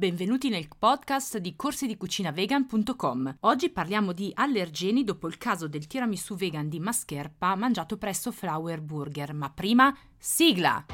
benvenuti nel podcast di corsidicucinavegan.com. Oggi parliamo di allergeni dopo il caso del tiramisù vegan di Mascherpa mangiato presso Flower Burger, ma prima sigla!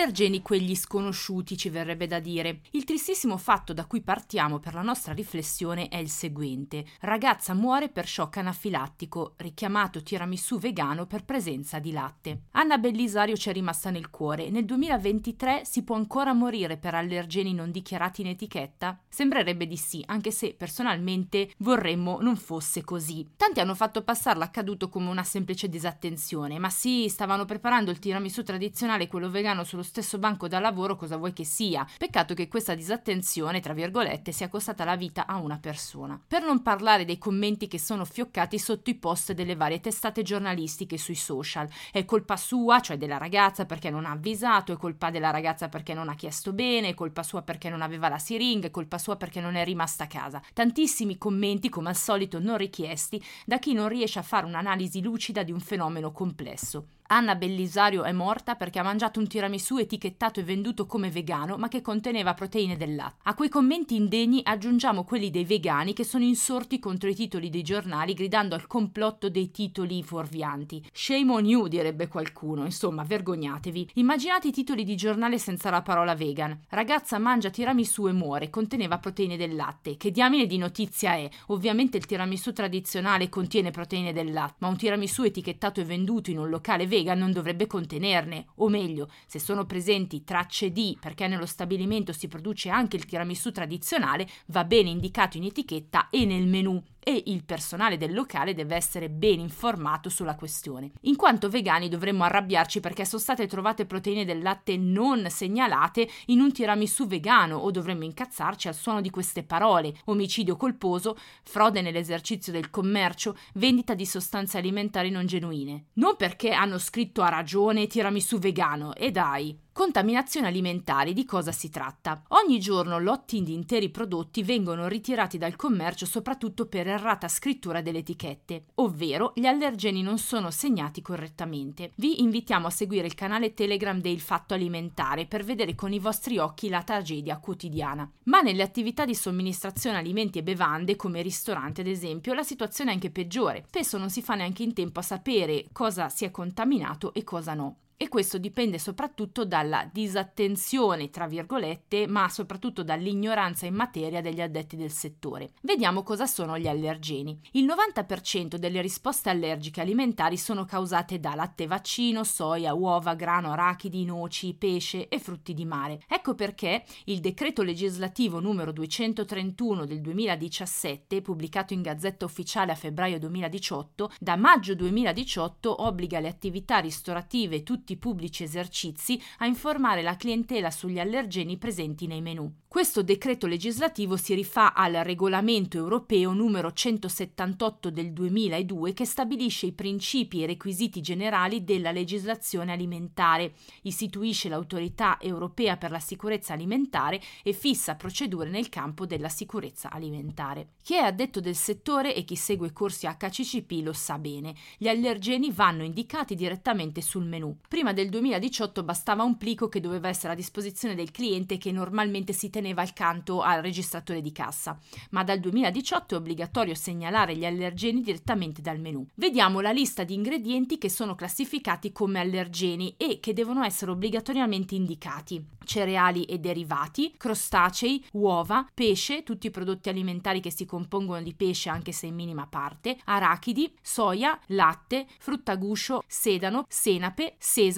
Allergeni quegli sconosciuti, ci verrebbe da dire. Il tristissimo fatto da cui partiamo per la nostra riflessione è il seguente. Ragazza muore per shock anafilattico, richiamato tiramisù vegano per presenza di latte. Anna Bellisario ci è rimasta nel cuore. Nel 2023 si può ancora morire per allergeni non dichiarati in etichetta? Sembrerebbe di sì, anche se personalmente vorremmo non fosse così. Tanti hanno fatto passare l'accaduto come una semplice disattenzione, ma sì, stavano preparando il tiramisù tradizionale, quello vegano, sullo stesso banco da lavoro cosa vuoi che sia. Peccato che questa disattenzione, tra virgolette, sia costata la vita a una persona. Per non parlare dei commenti che sono fioccati sotto i post delle varie testate giornalistiche sui social. È colpa sua, cioè della ragazza perché non ha avvisato, è colpa della ragazza perché non ha chiesto bene, è colpa sua perché non aveva la siringa, è colpa sua perché non è rimasta a casa. Tantissimi commenti, come al solito, non richiesti da chi non riesce a fare un'analisi lucida di un fenomeno complesso. Anna Bellisario è morta perché ha mangiato un tiramisù etichettato e venduto come vegano, ma che conteneva proteine del latte. A quei commenti indegni aggiungiamo quelli dei vegani che sono insorti contro i titoli dei giornali gridando al complotto dei titoli fuorvianti. Shame on you, direbbe qualcuno. Insomma, vergognatevi. Immaginate i titoli di giornale senza la parola vegan. Ragazza mangia tiramisù e muore, conteneva proteine del latte. Che diamine di notizia è? Ovviamente il tiramisù tradizionale contiene proteine del latte, ma un tiramisù etichettato e venduto in un locale vegan vegan non dovrebbe contenerne, o meglio, se sono presenti tracce di perché nello stabilimento si produce anche il tiramisù tradizionale, va bene indicato in etichetta e nel menù e il personale del locale deve essere ben informato sulla questione. In quanto vegani dovremmo arrabbiarci perché sono state trovate proteine del latte non segnalate in un tiramisù vegano o dovremmo incazzarci al suono di queste parole: omicidio colposo, frode nell'esercizio del commercio, vendita di sostanze alimentari non genuine. Non perché hanno scritto a ragione tiramisù vegano, e dai. Contaminazione alimentare, di cosa si tratta? Ogni giorno lotti di interi prodotti vengono ritirati dal commercio soprattutto per errata scrittura delle etichette, ovvero gli allergeni non sono segnati correttamente. Vi invitiamo a seguire il canale Telegram del Fatto Alimentare per vedere con i vostri occhi la tragedia quotidiana. Ma nelle attività di somministrazione alimenti e bevande, come ristoranti ad esempio, la situazione è anche peggiore. Spesso non si fa neanche in tempo a sapere cosa si è contaminato e cosa no e questo dipende soprattutto dalla disattenzione, tra virgolette, ma soprattutto dall'ignoranza in materia degli addetti del settore. Vediamo cosa sono gli allergeni. Il 90% delle risposte allergiche alimentari sono causate da latte vaccino, soia, uova, grano, arachidi, noci, pesce e frutti di mare. Ecco perché il decreto legislativo numero 231 del 2017, pubblicato in Gazzetta Ufficiale a febbraio 2018, da maggio 2018 obbliga le attività ristorative tutti tutti i pubblici esercizi a informare la clientela sugli allergeni presenti nei menù. Questo decreto legislativo si rifà al regolamento europeo numero 178 del 2002 che stabilisce i principi e i requisiti generali della legislazione alimentare, istituisce l'autorità europea per la sicurezza alimentare e fissa procedure nel campo della sicurezza alimentare. Chi è addetto del settore e chi segue corsi HCCP lo sa bene. Gli allergeni vanno indicati direttamente sul menù. Prima del 2018 bastava un plico che doveva essere a disposizione del cliente che normalmente si teneva accanto al registratore di cassa, ma dal 2018 è obbligatorio segnalare gli allergeni direttamente dal menù. Vediamo la lista di ingredienti che sono classificati come allergeni e che devono essere obbligatoriamente indicati. Cereali e derivati, crostacei, uova, pesce, tutti i prodotti alimentari che si compongono di pesce anche se in minima parte, arachidi, soia, latte, frutta guscio, sedano, senape, sesamo,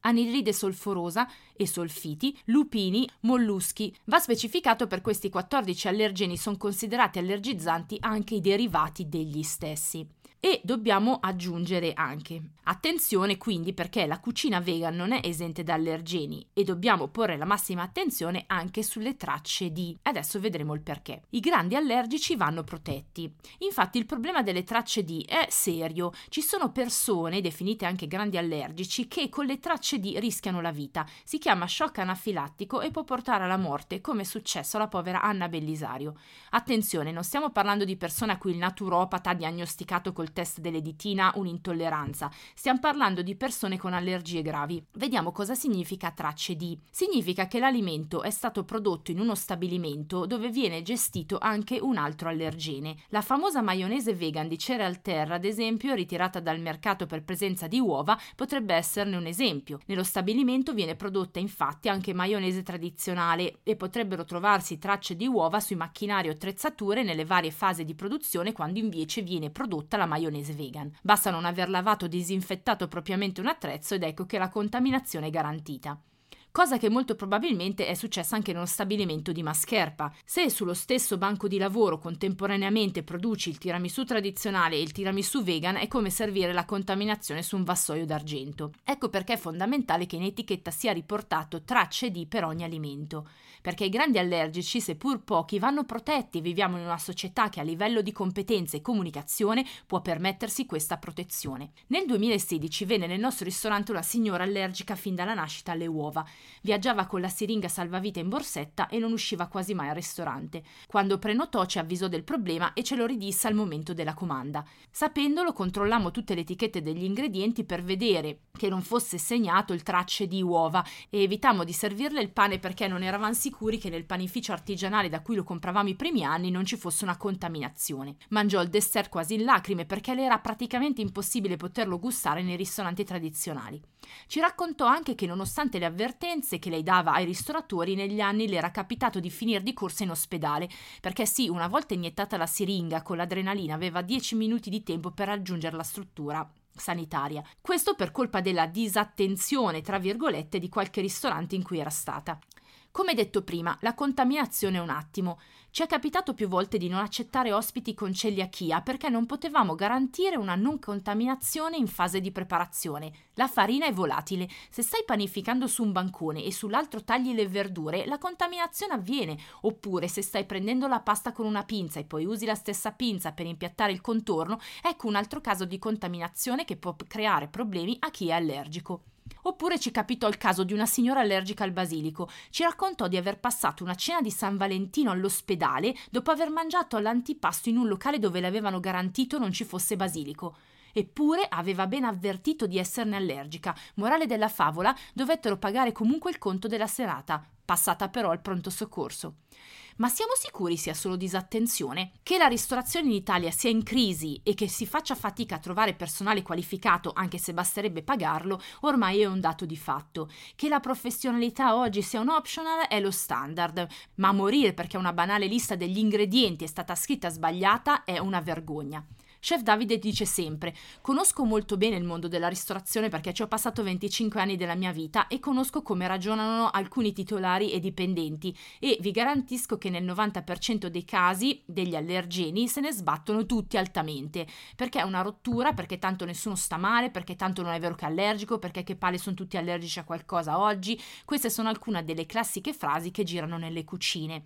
anidride solforosa e solfiti, lupini, molluschi. Va specificato per questi 14 allergeni sono considerati allergizzanti anche i derivati degli stessi. E dobbiamo aggiungere anche attenzione quindi perché la cucina vegan non è esente da allergeni e dobbiamo porre la massima attenzione anche sulle tracce di. Adesso vedremo il perché. I grandi allergici vanno protetti. Infatti il problema delle tracce di è serio. Ci sono persone, definite anche grandi allergici, che con le tracce di rischiano la vita. Si chiama shock anafilattico e può portare alla morte, come è successo alla povera Anna Bellisario. Attenzione, non stiamo parlando di persone a cui il naturopata ha diagnosticato col il test dell'editina un'intolleranza, stiamo parlando di persone con allergie gravi. Vediamo cosa significa tracce di. Significa che l'alimento è stato prodotto in uno stabilimento dove viene gestito anche un altro allergene. La famosa maionese vegan di Cereal Terra, ad esempio, ritirata dal mercato per presenza di uova, potrebbe esserne un esempio. Nello stabilimento viene prodotta infatti anche maionese tradizionale e potrebbero trovarsi tracce di uova sui macchinari o attrezzature nelle varie fasi di produzione quando invece viene prodotta la maionese vegan. Basta non aver lavato o disinfettato propriamente un attrezzo ed ecco che la contaminazione è garantita cosa che molto probabilmente è successa anche nello stabilimento di Mascherpa. Se sullo stesso banco di lavoro contemporaneamente produci il tiramisù tradizionale e il tiramisù vegan, è come servire la contaminazione su un vassoio d'argento. Ecco perché è fondamentale che in etichetta sia riportato tracce di per ogni alimento perché i grandi allergici, seppur pochi, vanno protetti. Viviamo in una società che a livello di competenze e comunicazione può permettersi questa protezione. Nel 2016 venne nel nostro ristorante una signora allergica fin dalla nascita alle uova. Viaggiava con la siringa salvavita in borsetta e non usciva quasi mai al ristorante. Quando prenotò ci avvisò del problema e ce lo ridisse al momento della comanda. Sapendolo controllammo tutte le etichette degli ingredienti per vedere che non fosse segnato il tracce di uova e evitammo di servirle il pane perché non eravamo sicuri che nel panificio artigianale da cui lo compravamo i primi anni non ci fosse una contaminazione. Mangiò il dessert quasi in lacrime perché le era praticamente impossibile poterlo gustare nei ristoranti tradizionali. Ci raccontò anche che nonostante le avvertenze che lei dava ai ristoratori negli anni le era capitato di finire di corsa in ospedale, perché sì, una volta iniettata la siringa con l'adrenalina aveva 10 minuti di tempo per raggiungere la struttura sanitaria. Questo per colpa della disattenzione, tra virgolette, di qualche ristorante in cui era stata. Come detto prima, la contaminazione è un attimo. Ci è capitato più volte di non accettare ospiti con celiachia perché non potevamo garantire una non contaminazione in fase di preparazione. La farina è volatile. Se stai panificando su un bancone e sull'altro tagli le verdure, la contaminazione avviene. Oppure se stai prendendo la pasta con una pinza e poi usi la stessa pinza per impiattare il contorno, ecco un altro caso di contaminazione che può creare problemi a chi è allergico. Oppure ci capitò il caso di una signora allergica al basilico. Ci raccontò di aver passato una cena di San Valentino all'ospedale dopo aver mangiato all'antipasto in un locale dove le avevano garantito non ci fosse basilico. Eppure aveva ben avvertito di esserne allergica. Morale della favola, dovettero pagare comunque il conto della serata, passata però al pronto soccorso. Ma siamo sicuri sia solo disattenzione? Che la ristorazione in Italia sia in crisi e che si faccia fatica a trovare personale qualificato, anche se basterebbe pagarlo, ormai è un dato di fatto. Che la professionalità oggi sia un optional è lo standard, ma morire perché una banale lista degli ingredienti è stata scritta sbagliata è una vergogna. Chef Davide dice sempre: Conosco molto bene il mondo della ristorazione perché ci ho passato 25 anni della mia vita e conosco come ragionano alcuni titolari e dipendenti e vi garantisco che nel 90% dei casi degli allergeni se ne sbattono tutti altamente perché è una rottura, perché tanto nessuno sta male, perché tanto non è vero che è allergico, perché che palle sono tutti allergici a qualcosa oggi. Queste sono alcune delle classiche frasi che girano nelle cucine.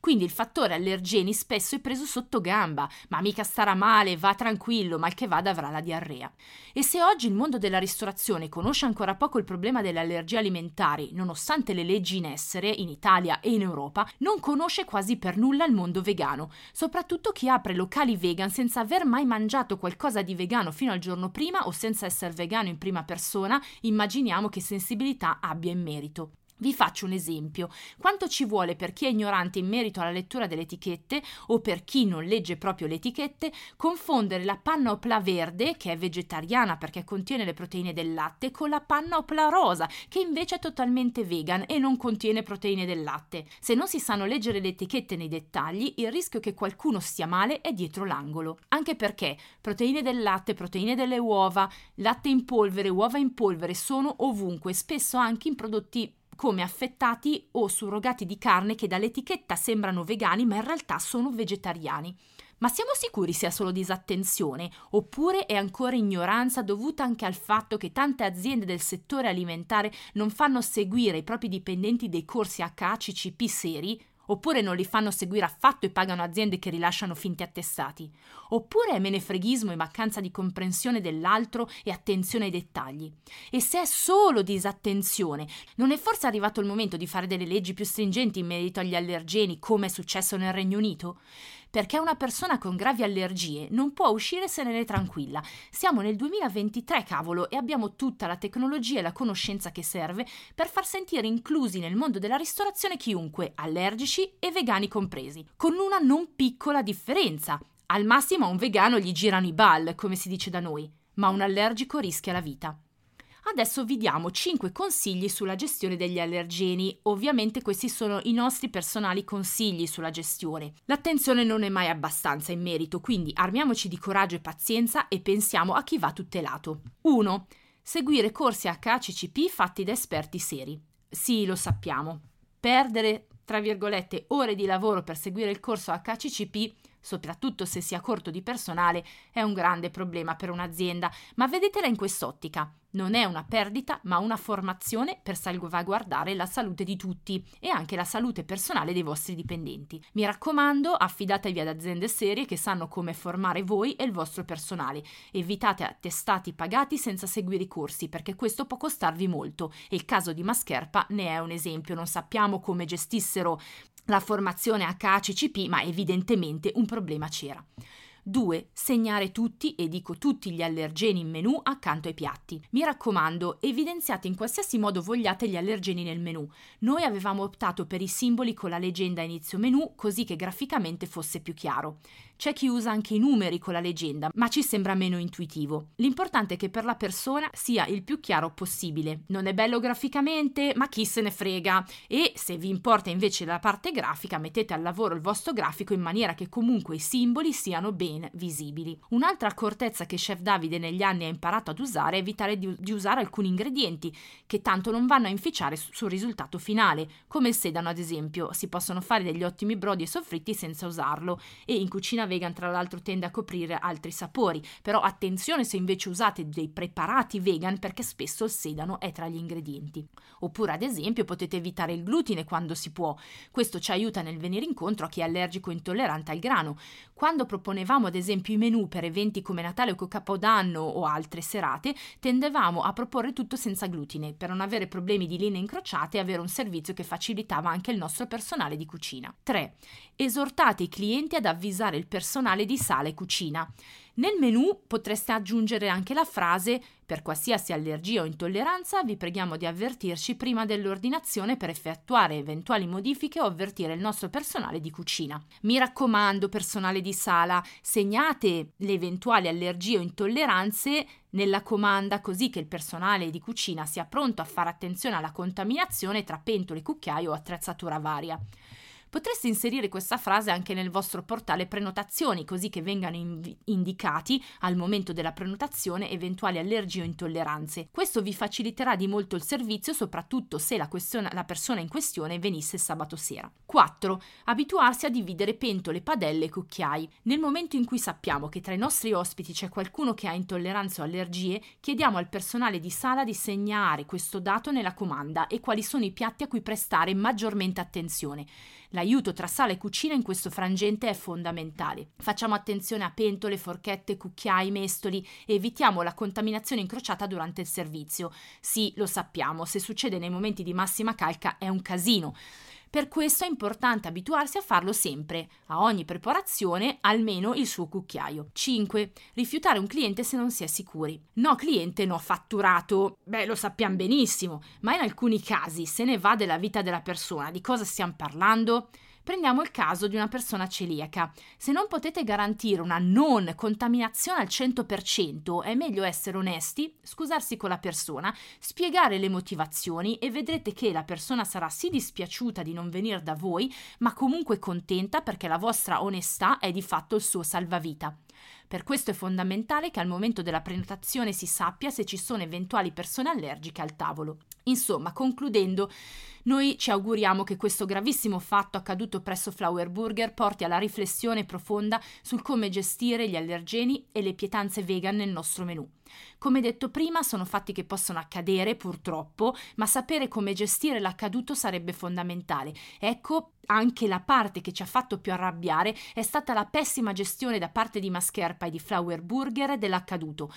Quindi il fattore allergeni spesso è preso sotto gamba, ma mica starà male, va tranquillo, mal che vada avrà la diarrea. E se oggi il mondo della ristorazione conosce ancora poco il problema delle allergie alimentari, nonostante le leggi in essere in Italia e in Europa, non conosce quasi per nulla il mondo vegano, soprattutto chi apre locali vegan senza aver mai mangiato qualcosa di vegano fino al giorno prima o senza essere vegano in prima persona, immaginiamo che sensibilità abbia in merito. Vi faccio un esempio. Quanto ci vuole per chi è ignorante in merito alla lettura delle etichette o per chi non legge proprio le etichette confondere la panna opla verde, che è vegetariana perché contiene le proteine del latte, con la panna opla rosa, che invece è totalmente vegan e non contiene proteine del latte. Se non si sanno leggere le etichette nei dettagli, il rischio che qualcuno stia male è dietro l'angolo. Anche perché proteine del latte, proteine delle uova, latte in polvere, uova in polvere sono ovunque, spesso anche in prodotti come affettati o surrogati di carne che dall'etichetta sembrano vegani ma in realtà sono vegetariani. Ma siamo sicuri sia solo disattenzione oppure è ancora ignoranza dovuta anche al fatto che tante aziende del settore alimentare non fanno seguire i propri dipendenti dei corsi HACCP seri oppure non li fanno seguire affatto e pagano aziende che rilasciano finti attestati, oppure è menefreghismo e mancanza di comprensione dell'altro e attenzione ai dettagli. E se è solo disattenzione, non è forse arrivato il momento di fare delle leggi più stringenti in merito agli allergeni, come è successo nel Regno Unito? Perché una persona con gravi allergie non può uscire se ne è tranquilla. Siamo nel 2023, cavolo, e abbiamo tutta la tecnologia e la conoscenza che serve per far sentire inclusi nel mondo della ristorazione chiunque, allergici e vegani compresi, con una non piccola differenza. Al massimo a un vegano gli girano i ball, come si dice da noi, ma un allergico rischia la vita. Adesso vi diamo 5 consigli sulla gestione degli allergeni. Ovviamente questi sono i nostri personali consigli sulla gestione. L'attenzione non è mai abbastanza in merito, quindi armiamoci di coraggio e pazienza e pensiamo a chi va tutelato. 1. Seguire corsi HACCP fatti da esperti seri. Sì, lo sappiamo. Perdere, tra virgolette, ore di lavoro per seguire il corso HACCP soprattutto se si ha corto di personale, è un grande problema per un'azienda, ma vedetela in quest'ottica. Non è una perdita, ma una formazione per salvaguardare la salute di tutti e anche la salute personale dei vostri dipendenti. Mi raccomando, affidatevi ad aziende serie che sanno come formare voi e il vostro personale. Evitate attestati pagati senza seguire i corsi, perché questo può costarvi molto e il caso di Mascherpa ne è un esempio. Non sappiamo come gestissero la formazione HACCP, ma evidentemente un problema c'era. 2. Segnare tutti, e dico tutti gli allergeni in menù accanto ai piatti. Mi raccomando, evidenziate in qualsiasi modo vogliate gli allergeni nel menù. Noi avevamo optato per i simboli con la leggenda inizio menù così che graficamente fosse più chiaro. C'è chi usa anche i numeri con la leggenda, ma ci sembra meno intuitivo. L'importante è che per la persona sia il più chiaro possibile. Non è bello graficamente, ma chi se ne frega. E se vi importa invece la parte grafica, mettete al lavoro il vostro grafico in maniera che comunque i simboli siano ben visibili. Un'altra accortezza che Chef Davide negli anni ha imparato ad usare è evitare di, di usare alcuni ingredienti che tanto non vanno a inficiare sul su risultato finale, come il sedano ad esempio. Si possono fare degli ottimi brodi e soffritti senza usarlo e in cucina vegan tra l'altro tende a coprire altri sapori, però attenzione se invece usate dei preparati vegan perché spesso il sedano è tra gli ingredienti. Oppure ad esempio potete evitare il glutine quando si può, questo ci aiuta nel venire incontro a chi è allergico o intollerante al grano. Quando proponevamo ad esempio i menù per eventi come Natale o Capodanno o altre serate, tendevamo a proporre tutto senza glutine per non avere problemi di linee incrociate e avere un servizio che facilitava anche il nostro personale di cucina. 3. Esortate i clienti ad avvisare il personale di sala e cucina. Nel menu potreste aggiungere anche la frase per qualsiasi allergia o intolleranza vi preghiamo di avvertirci prima dell'ordinazione per effettuare eventuali modifiche o avvertire il nostro personale di cucina. Mi raccomando, personale di sala, segnate le eventuali allergie o intolleranze nella comanda così che il personale di cucina sia pronto a fare attenzione alla contaminazione tra pentole, cucchiaio o attrezzatura varia. Potreste inserire questa frase anche nel vostro portale prenotazioni, così che vengano inv- indicati al momento della prenotazione eventuali allergie o intolleranze. Questo vi faciliterà di molto il servizio, soprattutto se la, questione, la persona in questione venisse sabato sera. 4. Abituarsi a dividere pentole, padelle e cucchiai. Nel momento in cui sappiamo che tra i nostri ospiti c'è qualcuno che ha intolleranze o allergie, chiediamo al personale di sala di segnare questo dato nella comanda e quali sono i piatti a cui prestare maggiormente attenzione. L'aiuto tra sala e cucina in questo frangente è fondamentale. Facciamo attenzione a pentole, forchette, cucchiai, mestoli e evitiamo la contaminazione incrociata durante il servizio. Sì, lo sappiamo, se succede nei momenti di massima calca è un casino. Per questo è importante abituarsi a farlo sempre, a ogni preparazione almeno il suo cucchiaio. 5. Rifiutare un cliente se non si è sicuri. No cliente, no fatturato. Beh, lo sappiamo benissimo, ma in alcuni casi se ne va della vita della persona. Di cosa stiamo parlando? Prendiamo il caso di una persona celiaca. Se non potete garantire una non contaminazione al 100%, è meglio essere onesti, scusarsi con la persona, spiegare le motivazioni e vedrete che la persona sarà sì dispiaciuta di non venire da voi, ma comunque contenta perché la vostra onestà è di fatto il suo salvavita. Per questo è fondamentale che al momento della prenotazione si sappia se ci sono eventuali persone allergiche al tavolo. Insomma, concludendo, noi ci auguriamo che questo gravissimo fatto accaduto presso Flower Burger porti alla riflessione profonda sul come gestire gli allergeni e le pietanze vegan nel nostro menù. Come detto prima, sono fatti che possono accadere, purtroppo, ma sapere come gestire l'accaduto sarebbe fondamentale. Ecco, anche la parte che ci ha fatto più arrabbiare è stata la pessima gestione da parte di Mascherpa e di Flower Burger dell'accaduto.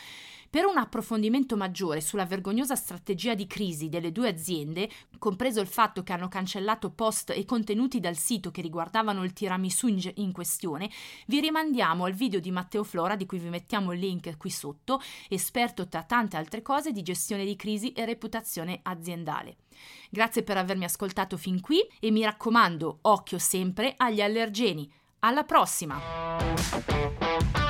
Per un approfondimento maggiore sulla vergognosa strategia di crisi delle due aziende, compreso il fatto che hanno cancellato post e contenuti dal sito che riguardavano il tiramisù in questione, vi rimandiamo al video di Matteo Flora, di cui vi mettiamo il link qui sotto, esperto tra tante altre cose di gestione di crisi e reputazione aziendale. Grazie per avermi ascoltato fin qui e mi raccomando, occhio sempre agli allergeni. Alla prossima!